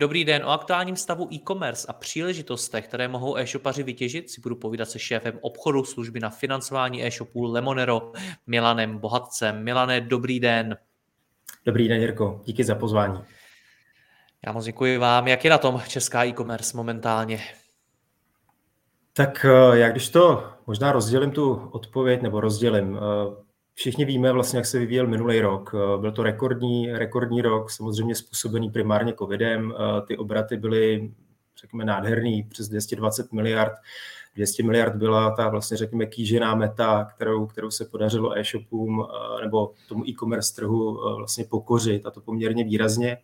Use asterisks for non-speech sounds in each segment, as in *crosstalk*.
Dobrý den, o aktuálním stavu e-commerce a příležitostech, které mohou e-shopaři vytěžit, si budu povídat se šéfem obchodu služby na financování e-shopů Lemonero, Milanem Bohatcem. Milane, dobrý den. Dobrý den, Jirko, díky za pozvání. Já moc děkuji vám. Jak je na tom česká e-commerce momentálně? Tak eh, já když to možná rozdělím tu odpověď, nebo rozdělím, eh, Všichni víme vlastně, jak se vyvíjel minulý rok. Byl to rekordní, rekordní rok, samozřejmě způsobený primárně covidem. Ty obraty byly, řekněme, nádherný, přes 220 miliard. 200 miliard byla ta vlastně, řekněme, kýžená meta, kterou, kterou se podařilo e-shopům nebo tomu e-commerce trhu vlastně pokořit a to poměrně výrazně.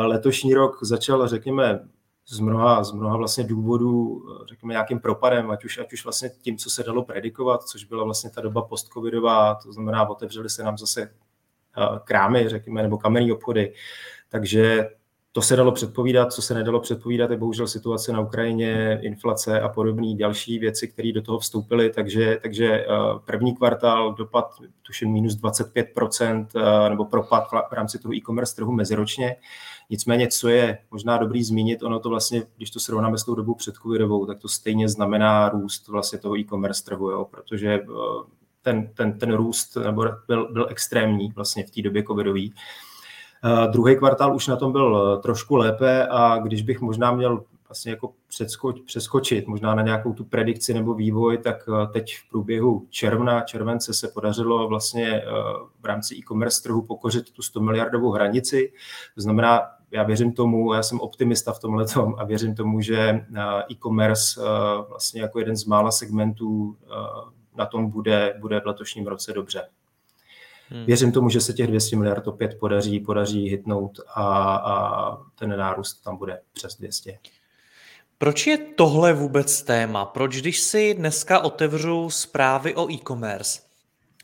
Letošní rok začal, řekněme, z mnoha, z mnoha vlastně důvodů, řekněme, nějakým propadem, ať už, ať už vlastně tím, co se dalo predikovat, což byla vlastně ta doba postcovidová, to znamená, otevřely se nám zase eh, krámy, řekněme, nebo kamenné obchody. Takže to se dalo předpovídat, co se nedalo předpovídat, je bohužel situace na Ukrajině, inflace a podobné další věci, které do toho vstoupily, takže, takže eh, první kvartál dopad, tuším minus 25%, eh, nebo propad v rámci toho e-commerce trhu meziročně. Nicméně, co je možná dobrý zmínit, ono to vlastně, když to srovnáme s tou dobou před covidovou, tak to stejně znamená růst vlastně toho e-commerce trhu, jo, protože eh, ten, ten, ten růst nebo byl, byl extrémní vlastně v té době covidový. Uh, druhý kvartál už na tom byl trošku lépe a když bych možná měl vlastně jako předskoč, přeskočit možná na nějakou tu predikci nebo vývoj, tak teď v průběhu června, července se podařilo vlastně v rámci e-commerce trhu pokořit tu 100 miliardovou hranici. To znamená, já věřím tomu, já jsem optimista v tomhle a věřím tomu, že eh, e-commerce eh, vlastně jako jeden z mála segmentů eh, na tom bude, bude v letošním roce dobře. Hmm. Věřím tomu, že se těch 200 miliard opět podaří, podaří hitnout a, a ten nárůst tam bude přes 200. Proč je tohle vůbec téma? Proč, když si dneska otevřu zprávy o e-commerce,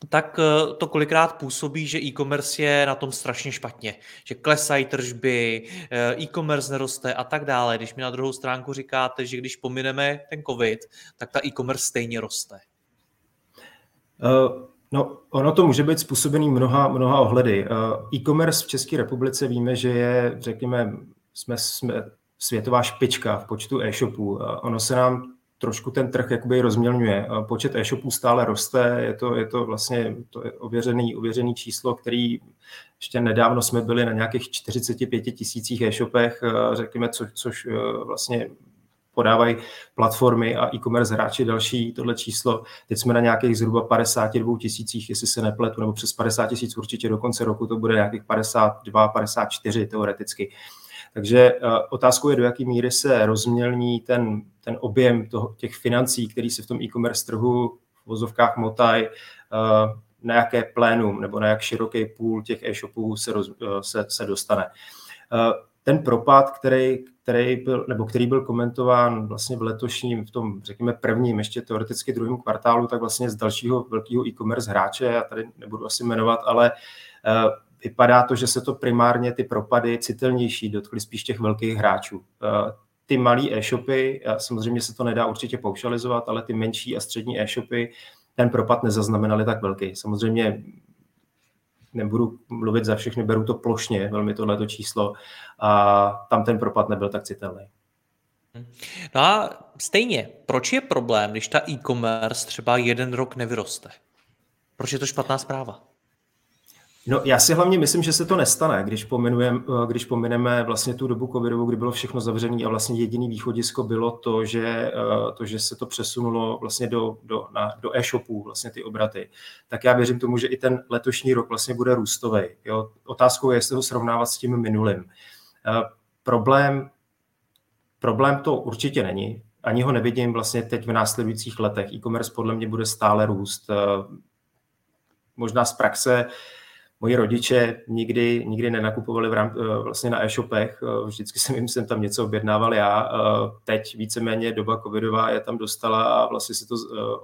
tak eh, to kolikrát působí, že e-commerce je na tom strašně špatně. Že klesají tržby, eh, e-commerce neroste a tak dále. Když mi na druhou stránku říkáte, že když pomineme ten covid, tak ta e-commerce stejně roste. Uh, no, ono to může být způsobený mnoha, mnoha ohledy. Uh, e-commerce v České republice víme, že je, řekněme, jsme, jsme světová špička v počtu e-shopů. Uh, ono se nám trošku ten trh jakoby rozmělňuje. Počet e-shopů stále roste, je to, je to vlastně to je ověřený, ověřený číslo, který ještě nedávno jsme byli na nějakých 45 tisících e-shopech, řekněme, co, což vlastně podávají platformy a e-commerce hráči další tohle číslo. Teď jsme na nějakých zhruba 52 tisících, jestli se nepletu, nebo přes 50 tisíc určitě do konce roku to bude nějakých 52, 54 teoreticky. Takže eh, otázkou je, do jaké míry se rozmělní ten, ten objem toho, těch financí, který se v tom e-commerce trhu v vozovkách motaj, eh, na jaké plénum nebo na jak široký půl těch e-shopů se, eh, se, se dostane. Ten propad, který, který, byl, nebo který byl komentován vlastně v letošním, v tom, řekněme, prvním, ještě teoreticky druhém kvartálu, tak vlastně z dalšího velkého e-commerce hráče, já tady nebudu asi jmenovat, ale vypadá to, že se to primárně ty propady citelnější dotkly spíš těch velkých hráčů. Eh, ty malé e-shopy, samozřejmě se to nedá určitě paušalizovat, ale ty menší a střední e-shopy ten propad nezaznamenali tak velký. Samozřejmě nebudu mluvit za všechny, beru to plošně, velmi tohleto číslo a tam ten propad nebyl tak citelný. No a stejně, proč je problém, když ta e-commerce třeba jeden rok nevyroste? Proč je to špatná zpráva? No, já si hlavně myslím, že se to nestane, když, když pomeneme vlastně tu dobu covidovou, kdy bylo všechno zavřené a vlastně jediný východisko bylo to, že, to, že se to přesunulo vlastně do, do, na, do e-shopů, vlastně ty obraty. Tak já věřím tomu, že i ten letošní rok vlastně bude růstový. Otázkou je, jestli ho srovnávat s tím minulým. Problém, problém to určitě není. Ani ho nevidím vlastně teď v následujících letech. E-commerce podle mě bude stále růst možná z praxe, moji rodiče nikdy, nikdy nenakupovali v rám, eh, vlastně na e-shopech, eh, vždycky jsem jim jsem tam něco objednával já. Eh, teď víceméně doba covidová je tam dostala a vlastně si to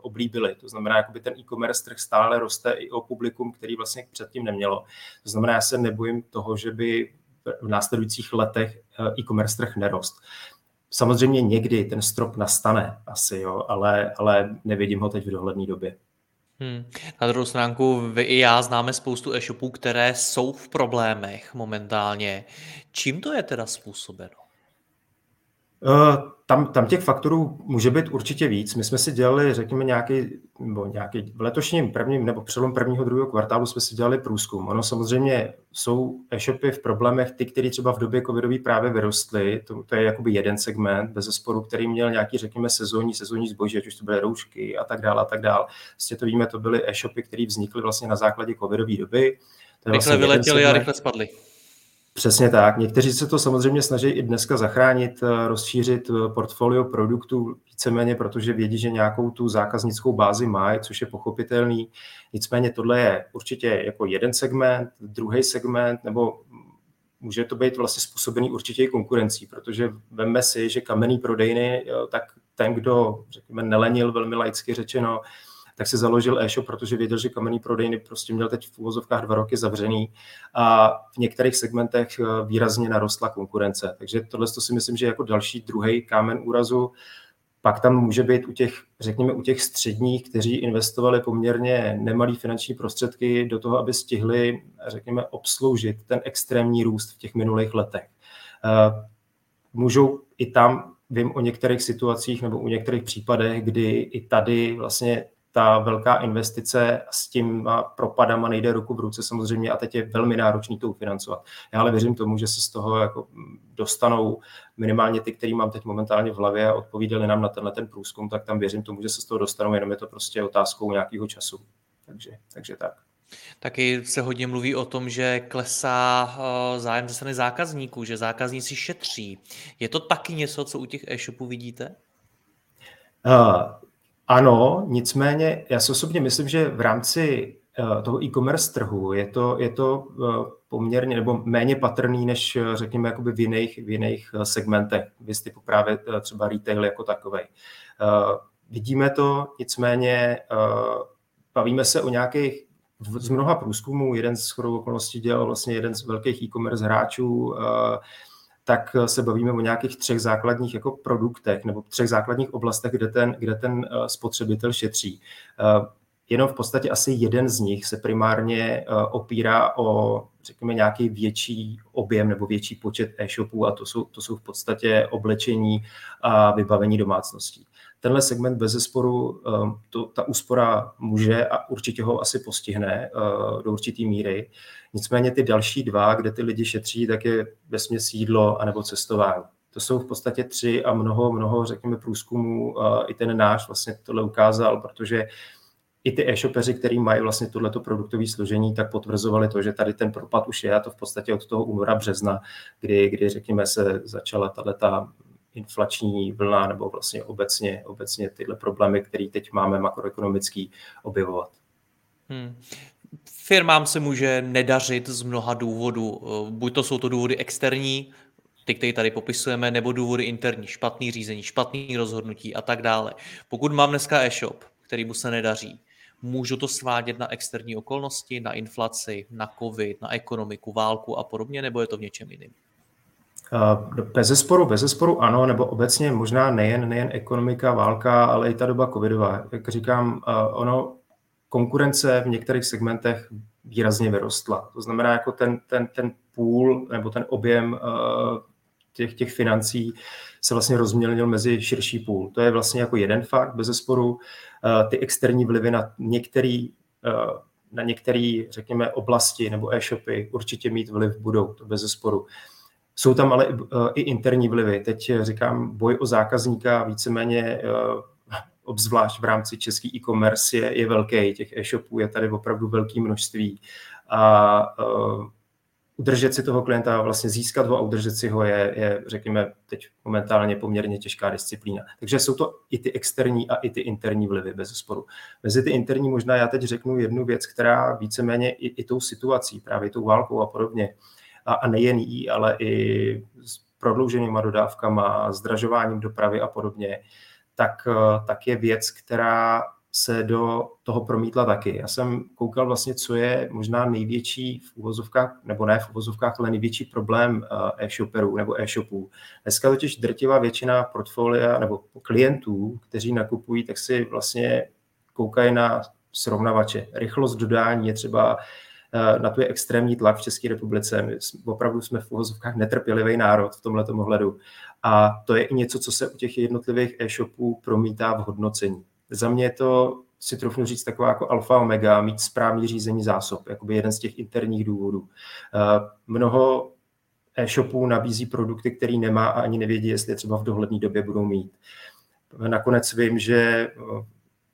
oblíbili. To znamená, jakoby ten e-commerce trh stále roste i o publikum, který vlastně předtím nemělo. To znamená, já se nebojím toho, že by v následujících letech e-commerce trh nerost. Samozřejmě někdy ten strop nastane asi, jo, ale, ale nevidím ho teď v dohledné době. Hmm. Na druhou stránku vy i já známe spoustu e-shopů, které jsou v problémech momentálně. Čím to je teda způsobeno? Uh, tam, tam těch faktorů může být určitě víc. My jsme si dělali, řekněme, nějaký, nebo nějaký v letošním prvním nebo přelom prvního, druhého kvartálu jsme si dělali průzkum. Ono samozřejmě jsou e-shopy v problémech, ty, které třeba v době covidové právě vyrostly, to, to je jakoby jeden segment, bez zesporu, který měl nějaký, řekněme, sezónní, sezónní zboží, ať už to byly roušky a tak dále a tak dále. Vlastně to víme, to byly e-shopy, které vznikly vlastně na základě covidové doby. To je vlastně rychle vyletěly a rychle spadly. Přesně tak. Někteří se to samozřejmě snaží i dneska zachránit, eh, rozšířit eh, portfolio produktů víceméně, protože vědí, že nějakou tu zákaznickou bázi mají, což je pochopitelný. Nicméně tohle je určitě jako jeden segment, druhý segment, nebo může to být vlastně způsobený určitě i konkurencí, protože veme si, že kamenný prodejny, tak ten, kdo, řekněme, nelenil, velmi laicky řečeno, tak si založil e-shop, protože věděl, že kamenný prodejny prostě měl teď v úvozovkách dva roky zavřený a v některých segmentech eh, výrazně narostla konkurence. Takže tohle to si myslím, že jako další druhý kámen úrazu. Pak tam může být u těch, řekněme, u těch středních, kteří investovali poměrně nemalý finanční prostředky do toho, aby stihli, řekněme, obsloužit ten extrémní růst v těch minulých letech. Eh, můžou i tam, vím o některých situacích nebo u některých případech, kdy i tady vlastně ta velká investice s tím propadama nejde ruku v ruce samozřejmě a teď je velmi náročný to ufinancovat. Já ale věřím tomu, že se z toho jako dostanou minimálně ty, který mám teď momentálně v hlavě a odpovídali nám na tenhle ten průzkum, tak tam věřím tomu, že se z toho dostanou, jenom je to prostě otázkou nějakého času. Takže, takže tak. Taky se hodně mluví o tom, že klesá eh, zájem ze strany zákazníků, že zákazníci šetří. Je to taky něco, co u těch e-shopů vidíte? Uh, ano, nicméně já si osobně myslím, že v rámci eh, toho e-commerce trhu je to, je to eh, poměrně nebo méně patrný než eh, řekněme jakoby v jiných, v jiných segmentech, vy typu právě třeba retail jako takový. Vidíme to, nicméně bavíme se o nějakých z mnoha průzkumů, jeden z okolností dělal vlastně jeden z velkých e-commerce hráčů, tak eh, se bavíme o nějakých třech základních jako produktech nebo třech základních oblastech, kde ten, kde ten eh, spotřebitel šetří. Eh, jenom v podstatě asi jeden z nich se primárně opírá o, řekněme, nějaký větší objem nebo větší počet e-shopů a to jsou, to jsou v podstatě oblečení a vybavení domácností. Tenhle segment bez zesporu, to, ta úspora může a určitě ho asi postihne do určité míry. Nicméně ty další dva, kde ty lidi šetří, tak je vesmě sídlo anebo cestování. To jsou v podstatě tři a mnoho, mnoho, řekněme, průzkumů. I ten náš vlastně tohle ukázal, protože i ty e-shopeři, který mají vlastně tohleto produktové složení, tak potvrzovali to, že tady ten propad už je, a to v podstatě od toho února, března, kdy, kdy řekněme, se začala tato inflační vlna nebo vlastně obecně, obecně tyhle problémy, které teď máme makroekonomický, objevovat. Hmm. Firmám se může nedařit z mnoha důvodů. Eh, buď to jsou to důvody externí, ty, které tady popisujeme, nebo důvody interní, špatný řízení, špatný rozhodnutí a tak dále. Pokud mám dneska e-shop, který mu se nedaří, můžu to svádět na externí okolnosti, na inflaci, na covid, na ekonomiku, válku a podobně, nebo je to v něčem jiném? Eh, bez zesporu, bez zesporu ano, nebo obecně možná nejen, nejen ekonomika, válka, ale i ta doba covidová. Jak říkám, eh, ono konkurence v některých segmentech výrazně vyrostla. To znamená, jako ten, ten, ten půl nebo ten objem uh, těch, těch financí se vlastně rozmělnil mezi širší půl. To je vlastně jako jeden fakt, bez zesporu. Ty externí vlivy na některý na některé, řekněme, oblasti nebo e-shopy určitě mít vliv budou, to bez zesporu. Jsou tam ale i interní vlivy. Teď říkám, boj o zákazníka víceméně obzvlášť v rámci český e-commerce je, je velký. Těch e-shopů je tady opravdu velké množství. A uh, udržet si toho klienta, vlastně získat ho a udržet si ho je, je, řekněme, teď momentálně poměrně těžká disciplína. Takže jsou to i ty externí a i ty interní vlivy, bez sporu. Mezi ty interní možná já teď řeknu jednu věc, která víceméně i, i tou situací, právě tou válkou a podobně, a, a nejen jí, ale i s prodlouženýma dodávkama, zdražováním dopravy a podobně, tak, tak je věc, která se do toho promítla taky. Já jsem koukal vlastně, co je možná největší v uvozovkách, nebo ne v uvozovkách, ale největší problém eh, e-shopperů nebo e-shopů. Dneska totiž drtivá většina portfolia nebo klientů, kteří nakupují, tak si vlastně koukají na srovnavače. Rychlost dodání je třeba eh, na to je extrémní tlak v České republice. My opravdu jsme v uvozovkách netrpělivý národ v tomhle ohledu. A to je i něco, co se u těch jednotlivých e-shopů promítá v hodnocení. Za mě je to, si trofnu říct, taková jako alfa omega, mít správný řízení zásob, jakoby jeden z těch interních důvodů. Eh, mnoho e-shopů nabízí produkty, který nemá a ani nevědí, jestli je třeba v dohledné době budou mít. Nakonec vím, že eh,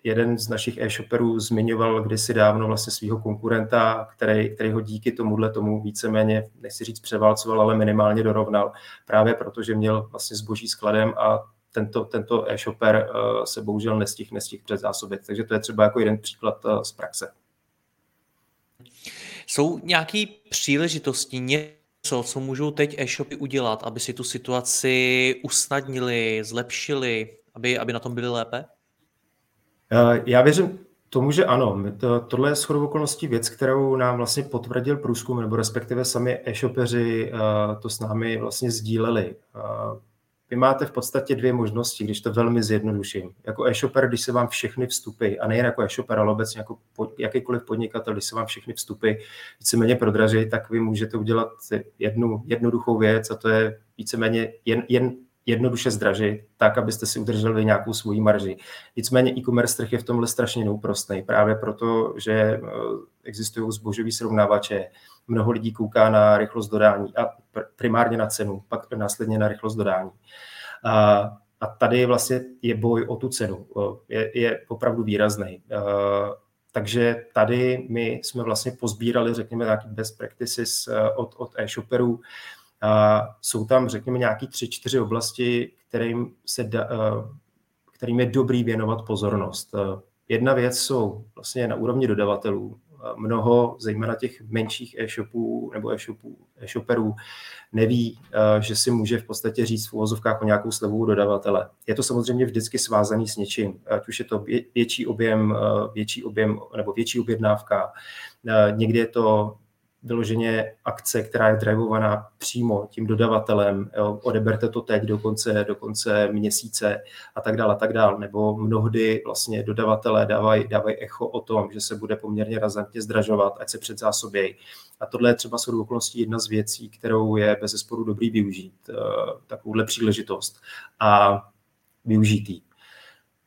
jeden z našich e-shopperů zmiňoval kdysi dávno vlastně svého konkurenta, který, který ho díky tomuhle tomu víceméně, nechci říct převálcoval, ale minimálně dorovnal, právě protože měl vlastně zboží skladem a tento, tento e-shopper eh, se bohužel nestih, nestih předzásobit. Takže to je třeba jako jeden příklad eh, z praxe. Jsou nějaké příležitosti, něco, co můžou teď e-shopy udělat, aby si tu situaci usnadnili, zlepšili, aby, aby na tom byli lépe? Eh, já věřím tomu, že ano. To, tohle je shodou okolností věc, kterou nám vlastně potvrdil průzkum, nebo respektive sami e-shopeři to s námi vlastně sdíleli. Vy máte v podstatě dvě možnosti, když to velmi zjednoduším. Jako e-shopper, když se vám všechny vstupy, a nejen jako e-shopper, ale obecně jako pod, jakýkoliv podnikatel, když se vám všechny vstupy víceméně prodraží, tak vy můžete udělat jednu jednoduchou věc a to je víceméně jen, jen jednoduše zdražit, tak, abyste si udrželi nějakou svoji marži. Nicméně e-commerce trh je v tomhle strašně neúprostný, právě proto, že eh, existují zbožový srovnávače, mnoho lidí kouká na rychlost dodání a primárně na cenu, pak následně na rychlost dodání. A, a tady vlastně je boj o tu cenu, je, je opravdu výrazný. Takže tady my jsme vlastně pozbírali, řekněme, nějaký best practices od, od e-shopperů. A jsou tam, řekněme, nějaký tři, čtyři oblasti, kterým, se da, kterým je dobrý věnovat pozornost. Jedna věc jsou vlastně na úrovni dodavatelů mnoho, zejména těch menších e-shopů nebo e-shopů, e-shoperů, neví, eh, že si může v podstatě říct v uvozovkách o nějakou slevu dodavatele. Je to samozřejmě vždycky svázaný s něčím, ať už je to větší objem, eh, větší objem nebo větší objednávka, eh, někdy je to vyloženě akce, která je drivovaná přímo tím dodavatelem, jo, odeberte to teď do konce, do konce měsíce a tak dále, a tak dále. Nebo mnohdy vlastně dodavatelé dávají, dávají echo o tom, že se bude poměrně razantně zdražovat, ať se předzásobějí. A tohle je třeba shodou okolností jedna z věcí, kterou je bez zesporu dobrý využít, eh, takovouhle příležitost a využít.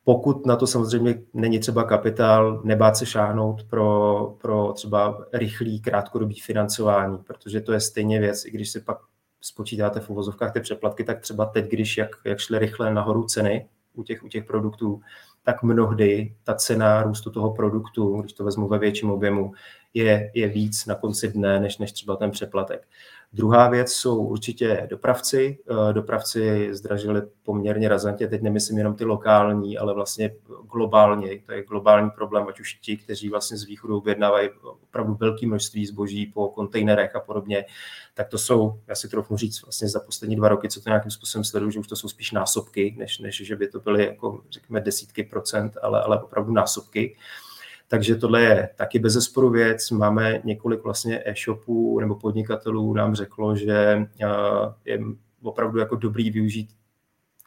Pokud na to samozřejmě není třeba kapitál, nebát se šáhnout pro, pro třeba rychlý krátkodobý financování, protože to je stejně věc, i když si pak spočítáte v uvozovkách ty přeplatky, tak třeba teď, když jak, jak šly rychle nahoru ceny u těch, u těch produktů, tak mnohdy ta cena růstu toho produktu, když to vezmu ve větším objemu, je, je víc na konci dne, než, než třeba ten přeplatek. Druhá věc jsou určitě dopravci. Eh, dopravci zdražili poměrně razantně, teď nemyslím jenom ty lokální, ale vlastně globálně. To je globální problém, ať už ti, kteří vlastně z východu objednávají opravdu velké množství zboží po kontejnerech a podobně, tak to jsou, já si trochu říct, vlastně za poslední dva roky, co to nějakým způsobem sleduju, že už to jsou spíš násobky, než, než že by to byly jako, řekněme, desítky procent, ale, ale opravdu násobky. Takže tohle je taky bez zesporu věc. Máme několik vlastně e-shopů nebo podnikatelů nám řeklo, že eh, je opravdu jako dobrý využít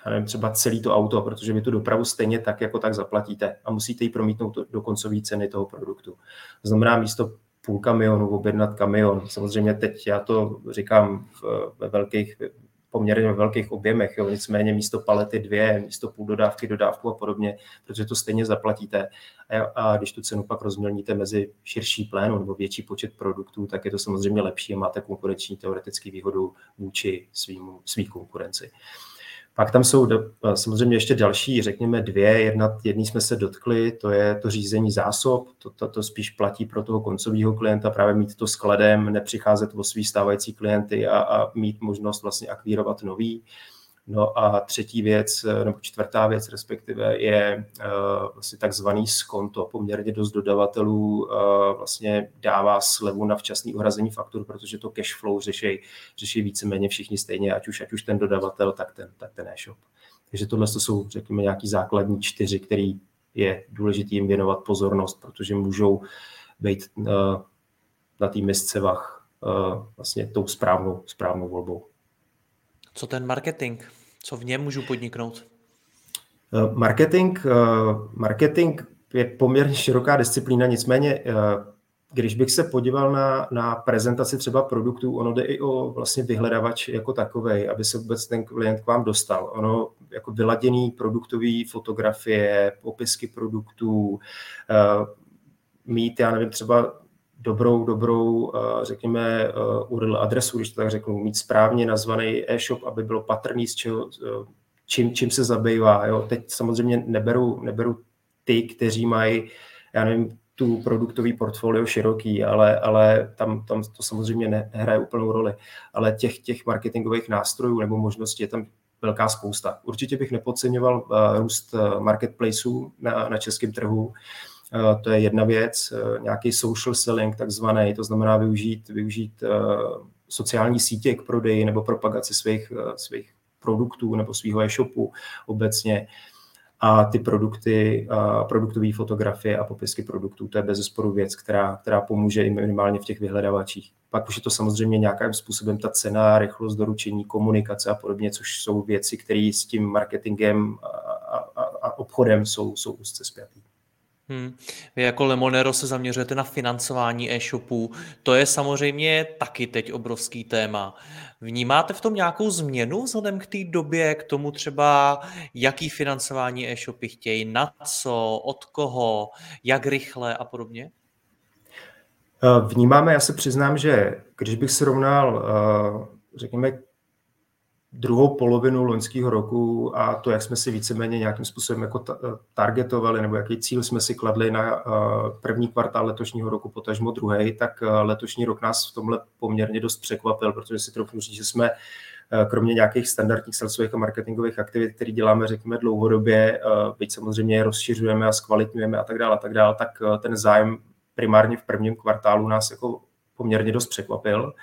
nevím, třeba celý to auto, protože vy tu dopravu stejně tak jako tak zaplatíte a musíte ji promítnout do koncové ceny toho produktu. To znamená místo půl kamionu objednat kamion. Samozřejmě teď já to říkám ve velkých poměrně ve velkých objemech, jo. nicméně místo palety dvě, místo půl dodávky, dodávku a podobně, protože to stejně zaplatíte. A, a když tu cenu pak rozmělníte mezi širší plénu nebo větší počet produktů, tak je to samozřejmě lepší a máte konkurenční teoretický výhodu vůči svým, svým konkurenci. Pak tam jsou samozřejmě ještě další, řekněme dvě. Jedna, jedný jsme se dotkli, to je to řízení zásob. To, to, to spíš platí pro toho koncového klienta, právě mít to skladem, nepřicházet o svý stávající klienty a, a mít možnost vlastně akvírovat nový. No a třetí věc, nebo čtvrtá věc respektive, je uh, vlastně takzvaný skonto. Poměrně dost dodavatelů uh, vlastně dává slevu na včasný uhrazení faktur, protože to cash flow řeší, řeší víceméně všichni stejně, ať už, ať už ten dodavatel, tak ten, tak ten e-shop. Takže tohle to jsou, řekněme, nějaký základní čtyři, který je důležité jim věnovat pozornost, protože můžou být na té misce vach vlastně tou správnou, správnou volbou. Co ten marketing? Co v něm můžu podniknout? Eh, marketing, eh, marketing je poměrně široká disciplína, nicméně eh, když bych se podíval na, na prezentaci třeba produktů, ono jde i o vlastně vyhledavač jako takový, aby se vůbec ten klient k vám dostal. Ono jako vyladěný produktový fotografie, popisky produktů, mít, já nevím, třeba dobrou, dobrou, eh, řekněme, eh, URL adresu, když to tak řeknu, mít správně nazvaný e-shop, aby bylo patrný, z čeho, eh, čím, čím se zabývá. Jo. Teď samozřejmě neberu, neberu ty, kteří mají, já nevím, tu produktový portfolio široký, ale, ale tam, tam to samozřejmě nehraje úplnou roli. Ale těch, těch marketingových nástrojů nebo možností je tam velká spousta. Určitě bych nepodceňoval růst marketplaceů na, na českém trhu. Uh, to je jedna věc, eh, nějaký social selling takzvaný, to znamená využít, využít eh, sociální sítě k prodeji nebo propagaci svých, svých produktů nebo svého e-shopu obecně. A ty produkty, produktové fotografie a popisky produktů, to je bez zesporu věc, která, která pomůže i minimálně v těch vyhledavačích. Pak už je to samozřejmě nějakým způsobem ta cena, rychlost doručení, komunikace a podobně, což jsou věci, které s tím marketingem a, a, a obchodem jsou, jsou úzce zpětý. Hmm. Vy jako Lemonero se zaměřujete na financování e-shopů. To je samozřejmě taky teď obrovský téma. Vnímáte v tom nějakou změnu vzhledem k té době, k tomu třeba, jaký financování e-shopy chtějí, na co, od koho, jak rychle a podobně? Eh, vnímáme, já se přiznám, že když bych srovnal, eh, řekněme, druhou polovinu loňského roku a to, jak jsme si víceméně nějakým způsobem jako targetovali nebo jaký cíl jsme si kladli na eh, první kvartál letošního roku, potažmo druhý, tak eh, letošní rok nás v tomhle poměrně dost překvapil, protože si trochu říct, že jsme eh, kromě nějakých standardních salesových a marketingových aktivit, které děláme, řekněme, dlouhodobě, byť samozřejmě je rozšiřujeme a zkvalitňujeme a tak dále, a tak dále, tak ten zájem primárně v prvním kvartálu nás jako poměrně dost překvapil.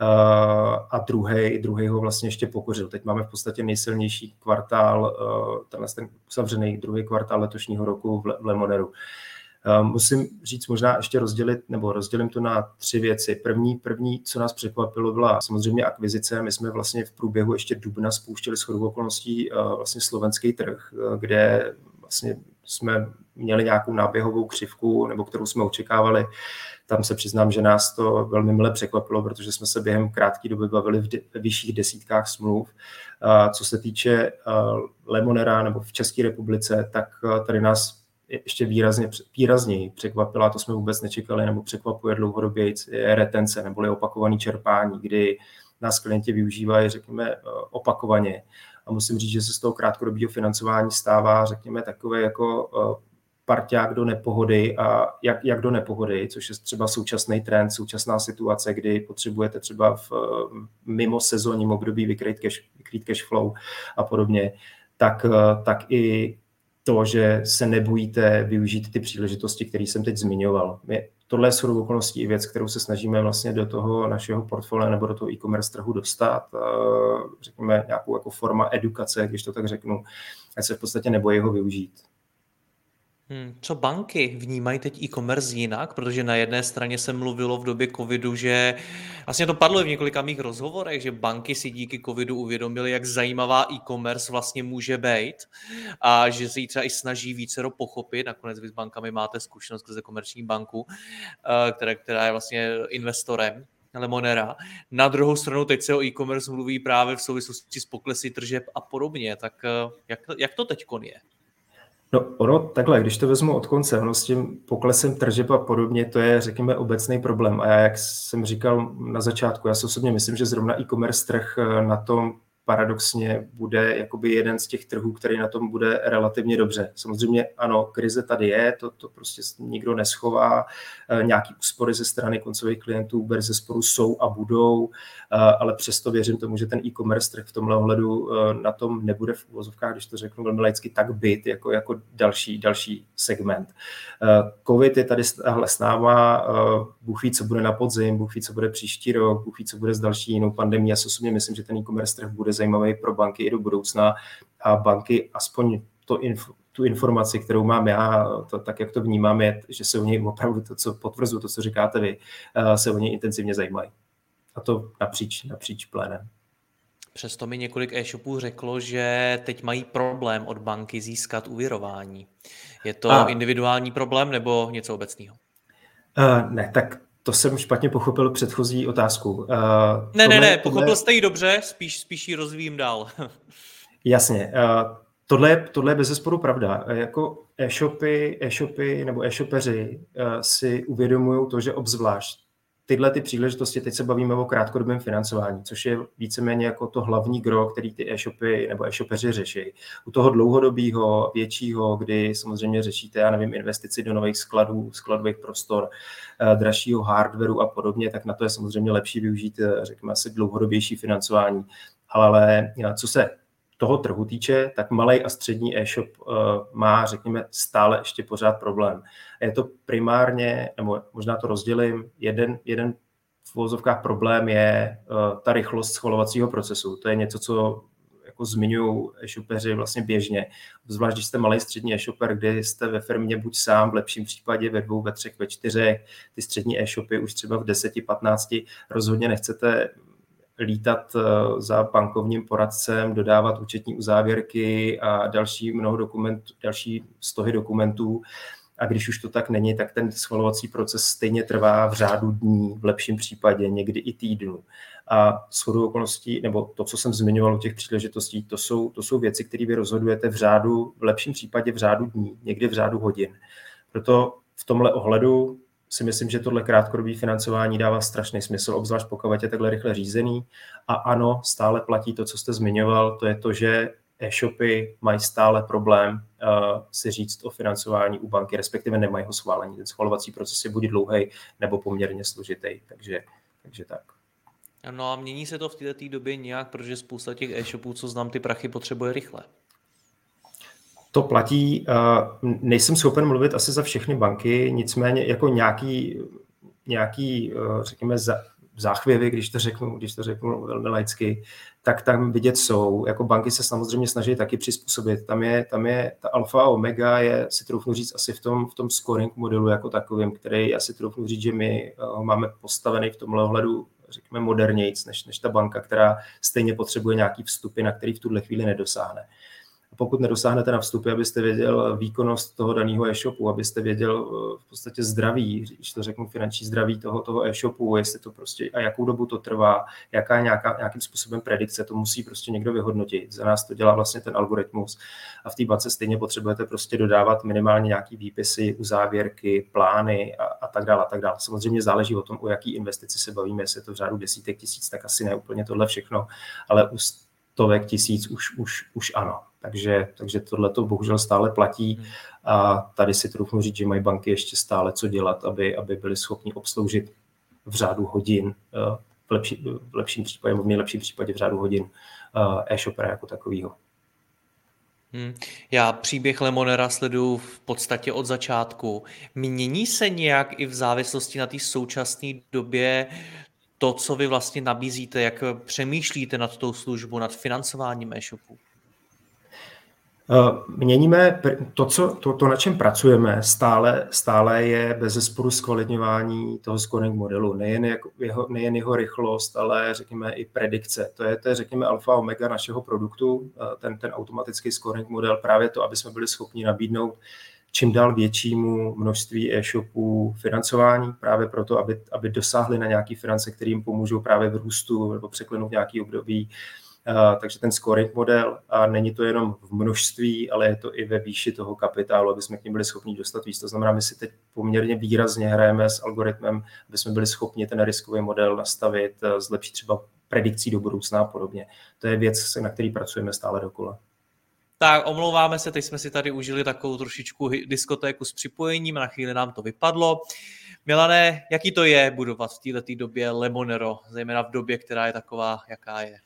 Eh, a druhý, druhý ho vlastně ještě pokořil. Teď máme v podstatě nejsilnější kvartál, eh, tenhle ten uzavřený druhý kvartál letošního roku v Lemoneru. Eh, musím říct, možná ještě rozdělit, nebo rozdělím to na tři věci. První, první, co nás překvapilo, byla samozřejmě akvizice. My jsme vlastně v průběhu ještě dubna spouštěli shodou okolností vlastně slovenský trh, kde vlastně jsme měli nějakou náběhovou křivku, nebo kterou jsme očekávali tam se přiznám, že nás to velmi mile překvapilo, protože jsme se během krátké doby bavili v vyšších desítkách smluv. Co se týče Lemonera nebo v České republice, tak tady nás ještě výrazně, výrazněji překvapila, to jsme vůbec nečekali, nebo překvapuje dlouhodobě retence neboli opakovaný čerpání, kdy nás klienti využívají, řekněme, opakovaně. A musím říct, že se z toho krátkodobého financování stává, řekněme, takové jako parťák do nepohody a jak, jak do nepohody, což je třeba současný trend, současná situace, kdy potřebujete třeba v mimo sezónním období vykrýt cash, vykrýt cash flow a podobně, tak, tak i to, že se nebojíte využít ty příležitosti, které jsem teď zmiňoval. My, tohle je shodou okolností i věc, kterou se snažíme vlastně do toho našeho portfolia nebo do toho e-commerce trhu dostat, řekněme nějakou jako forma edukace, když to tak řeknu, ať se v podstatě nebojí ho využít. Hmm, co banky vnímají teď e-commerce jinak? Protože na jedné straně se mluvilo v době covidu, že vlastně to padlo i v několika mých rozhovorech, že banky si díky covidu uvědomily, jak zajímavá e-commerce vlastně může být a že se jí třeba i snaží více pochopit. Nakonec vy s bankami máte zkušenost skrze komerční banku, eh, která, která je vlastně investorem Lemonera. Na druhou stranu teď se o e-commerce mluví právě v souvislosti s poklesy tržeb a podobně. Tak eh, jak, jak to teď je? No ono takhle, když to vezmu od konce, ono s tím poklesem tržeb a podobně, to je, řekněme, obecný problém. A já, jak jsem říkal na začátku, já si osobně myslím, že zrovna e-commerce trh eh, na tom paradoxně bude jakoby jeden z těch trhů, který na tom bude relativně dobře. Samozřejmě ano, krize tady je, to, to prostě nikdo neschová, eh, nějaký úspory ze strany koncových klientů bez zesporu jsou a budou, eh, ale přesto věřím tomu, že ten e-commerce trh v tomhle ohledu eh, na tom nebude v uvozovkách, když to řeknu velmi laicky, tak byt jako, jako další, další segment. Covid je tady s náma, Bůh ví, co bude na podzim, Bůh ví, co bude příští rok, Bůh ví, co bude s další jinou pandemí. Já si osobně myslím, že ten e-commerce trh bude zajímavý pro banky i do budoucna a banky aspoň to info, tu informaci, kterou mám já, to, tak jak to vnímám, je, že se o něj opravdu to, co potvrzuji, to, co říkáte vy, eh, se o něj intenzivně zajímají. A to napříč, napříč plénem. Přesto mi několik e-shopů řeklo, že teď mají problém od banky získat uvěrování. Je to a... individuální problém nebo něco obecného? Uh, ne, tak to jsem špatně pochopil předchozí otázku. Uh, ne, tohle, ne, ne, pochopil tohle... jste ji dobře, spíš, spíš ji rozvíjím dál. *laughs* Jasně. Uh, tohle, tohle je bez zesporu pravda. Jako e-shopy, e-shopy nebo e-shopeři uh, si uvědomují to, že obzvlášť tyhle ty příležitosti, teď se bavíme o krátkodobém financování, což je víceméně jako to hlavní gro, který ty e-shopy nebo e-shopeři řeší. U toho dlouhodobého, většího, kdy samozřejmě řešíte, já nevím, investici do nových skladů, skladových prostor, eh, dražšího hardwareu a podobně, tak na to je samozřejmě lepší využít, eh, řekněme asi dlouhodobější financování. Ale eh, co se toho trhu týče, tak malý a střední e-shop má, řekněme, stále ještě pořád problém. A je to primárně, nebo možná to rozdělím, jeden, jeden v vozovkách problém je uh, ta rychlost schvalovacího procesu. To je něco, co jako zmiňují e-shopeři vlastně běžně. Zvlášť, když jste malý střední e-shopper, kdy jste ve firmě buď sám, v lepším případě ve dvou, ve třech, ve čtyřech, ty střední e-shopy už třeba v deseti, patnácti, rozhodně nechcete lítat eh, za bankovním poradcem, dodávat účetní uzávěrky a další mnoho dokumentů, další stohy dokumentů. A když už to tak není, tak ten schvalovací proces stejně trvá v řádu dní, v lepším případě někdy i týdnů. A shodou okolností, nebo to, co jsem zmiňoval u těch příležitostí, to jsou, to jsou věci, které vy rozhodujete v řádu, v lepším případě v řádu dní, někdy v řádu hodin. Proto v tomhle ohledu si myslím, že tohle krátkodobé financování dává strašný smysl, obzvlášť pokud je takhle rychle řízený. A ano, stále platí to, co jste zmiňoval, to je to, že e-shopy mají stále problém uh, si říct o financování u banky, respektive nemají ho schválení. Ten schvalovací proces je buď dlouhý nebo poměrně složitý, takže, takže tak. No a mění se to v této době nějak, protože spousta těch e-shopů, co znám, ty prachy potřebuje rychle. To platí, nejsem schopen mluvit asi za všechny banky, nicméně jako nějaký, nějaký řekněme, záchvěvy, když to řeknu, když to řeknu velmi laicky, tak tam vidět jsou. Jako banky se samozřejmě snaží taky přizpůsobit. Tam je, tam je ta alfa a omega je, si troufnu říct, asi v tom, v tom scoring modelu jako takovým, který asi troufnu říct, že my ho máme postavený v tomhle ohledu řekněme modernějc, než, než ta banka, která stejně potřebuje nějaký vstupy, na který v tuhle chvíli nedosáhne pokud nedosáhnete na vstupy, abyste věděl výkonnost toho daného e-shopu, abyste věděl eh, v podstatě zdraví, když to řeknu finanční zdraví toho, toho e-shopu, jestli to prostě a jakou dobu to trvá, jaká je nějaká, nějakým způsobem predikce, to musí prostě někdo vyhodnotit. Za nás to dělá vlastně ten algoritmus a v té bance stejně potřebujete prostě dodávat minimálně nějaký výpisy, uzávěrky, plány a, a tak dále, a tak dále. Samozřejmě záleží o tom, o jaký investici se bavíme, jestli je to v řádu desítek tisíc, tak asi ne úplně tohle všechno, ale u stovek tisíc už, už, už ano. Takže, takže tohle to bohužel stále platí hmm. a tady si troufnu říct, že mají banky ještě stále co dělat, aby, aby byly schopni obsloužit v řádu hodin, eh, v, lepší, v lepším případě, v nejlepším případě v řádu hodin eh, e-shopera jako takového. Hmm. Já příběh Lemonera sleduju v podstatě od začátku. Mění se nějak i v závislosti na té současné době to, co vy vlastně nabízíte, jak přemýšlíte nad tou službou, nad financováním e-shopu? Eh, měníme to, co, to, to, na čem pracujeme, stále, stále je bez zesporu zkvalitňování toho scoring modelu. Nejen, jeho, nejen jeho rychlost, ale řekněme i predikce. To je, to je řekněme, alfa omega našeho produktu, eh, ten, ten automatický scoring model, právě to, aby jsme byli schopni nabídnout čím dál většímu množství e-shopů financování, právě proto, aby, aby dosáhli na nějaké finance, které jim pomůžou právě v růstu nebo překlenout nějaký období takže ten scoring model, a není to jenom v množství, ale je to i ve výši toho kapitálu, aby jsme k ním byli schopni dostat víc. To znamená, my si teď poměrně výrazně hrajeme s algoritmem, aby jsme byli schopni ten riskový model nastavit, zlepšit třeba predikcí do budoucna a podobně. To je věc, na který pracujeme stále dokola. Tak, omlouváme se, teď jsme si tady užili takovou trošičku diskotéku s připojením, na chvíli nám to vypadlo. Milané, jaký to je budovat v této době Lemonero, zejména v době, která je taková, jaká je?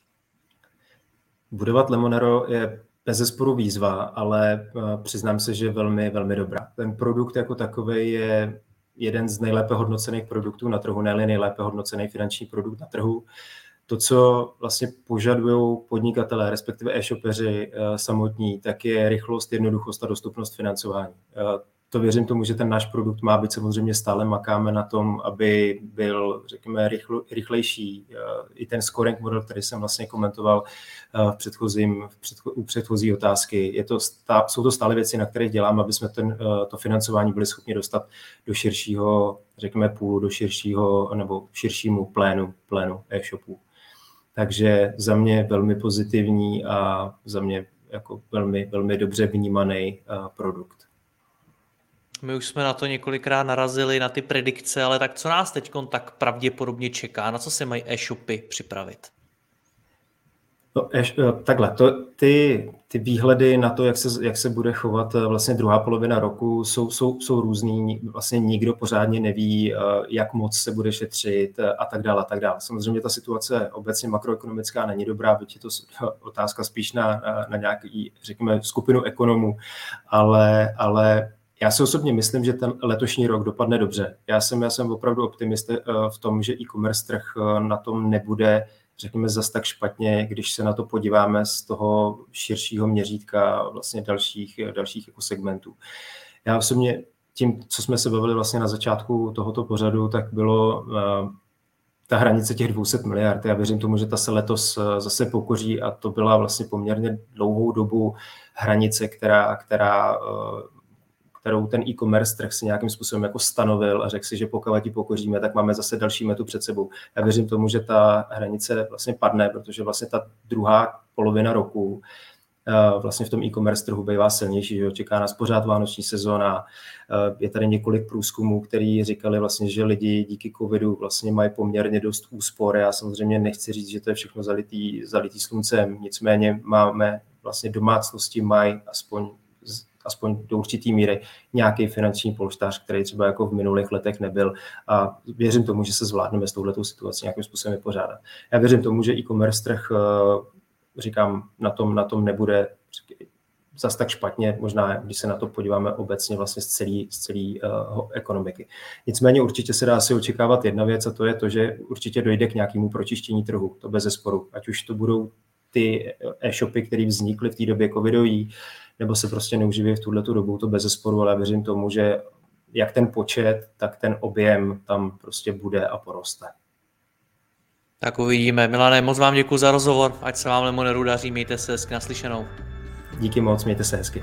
Budovat Lemonero je bez zesporu výzva, ale eh, přiznám se, že velmi, velmi dobrá. Ten produkt jako takový je jeden z nejlépe hodnocených produktů na trhu, ne nejlépe hodnocený finanční produkt na trhu. To, co vlastně požadují podnikatelé, respektive e-shopeři eh, samotní, tak je rychlost, jednoduchost a dostupnost financování. Eh, to věřím tomu, že ten náš produkt má být samozřejmě stále makáme na tom, aby byl, řekněme, rychl, rychlejší. Eh, I ten scoring model, který jsem vlastně komentoval v předchozím, v předcho, u předchozí otázky, je to stá, jsou to stále věci, na kterých děláme, aby jsme ten, to financování byli schopni dostat do širšího, řekněme, půlu, do širšího nebo širšímu plénu, plénu e-shopů. Takže za mě velmi pozitivní a za mě jako velmi, velmi dobře vnímaný produkt. My už jsme na to několikrát narazili, na ty predikce, ale tak co nás teď tak pravděpodobně čeká? Na co se mají e-shopy připravit? No, eh, takhle, to, ty, ty výhledy na to, jak se, jak se bude chovat eh, vlastně druhá polovina roku, jsou, jsou, jsou různý. Vlastně nikdo pořádně neví, eh, jak moc se bude šetřit a tak dále. A tak dále. Samozřejmě ta situace obecně makroekonomická není dobrá, byť je to *laughs* otázka spíš na, na nějaký, řekněme, skupinu ekonomů, ale, ale já si osobně myslím, že ten letošní rok dopadne dobře. Já jsem, já jsem opravdu optimist v tom, že e-commerce trh na tom nebude řekněme, zas tak špatně, když se na to podíváme z toho širšího měřítka vlastně dalších, dalších jako segmentů. Já osobně tím, co jsme se bavili vlastně na začátku tohoto pořadu, tak bylo ta hranice těch 200 miliard. Já věřím tomu, že ta se letos zase pokoří a to byla vlastně poměrně dlouhou dobu hranice, která, která kterou ten e-commerce trh si nějakým způsobem jako stanovil a řekl si, že pokud ji pokoříme, tak máme zase další metu před sebou. Já věřím tomu, že ta hranice vlastně padne, protože vlastně ta druhá polovina roku eh, vlastně v tom e-commerce trhu bývá silnější, že čeká nás pořád vánoční sezóna. Eh, je tady několik průzkumů, který říkali vlastně, že lidi díky covidu vlastně mají poměrně dost úspor. Já samozřejmě nechci říct, že to je všechno zalitý, zalitý sluncem, nicméně máme vlastně domácnosti mají aspoň aspoň do určitý míry nějaký finanční polštář, který třeba jako v minulých letech nebyl a věřím tomu, že se zvládneme s touhletou situací nějakým způsobem vypořádat. Já věřím tomu, že e-commerce trh, eh, říkám, na tom, na tom nebude zas tak špatně, možná když se na to podíváme obecně vlastně z celé z celý, uh, ekonomiky. Nicméně určitě se dá si očekávat jedna věc a to je to, že určitě dojde k nějakému pročištění trhu, to bez zesporu. Ať už to budou ty e-shopy, které vznikly v té době covidové, nebo se prostě neuživí v tuhle dobu, to bez zesporu, ale věřím tomu, že jak ten počet, tak ten objem tam prostě bude a poroste. Tak uvidíme. Milané, moc vám děkuji za rozhovor, ať se vám Lemoneru daří, mějte se hezky naslyšenou. Díky moc, mějte se hezky.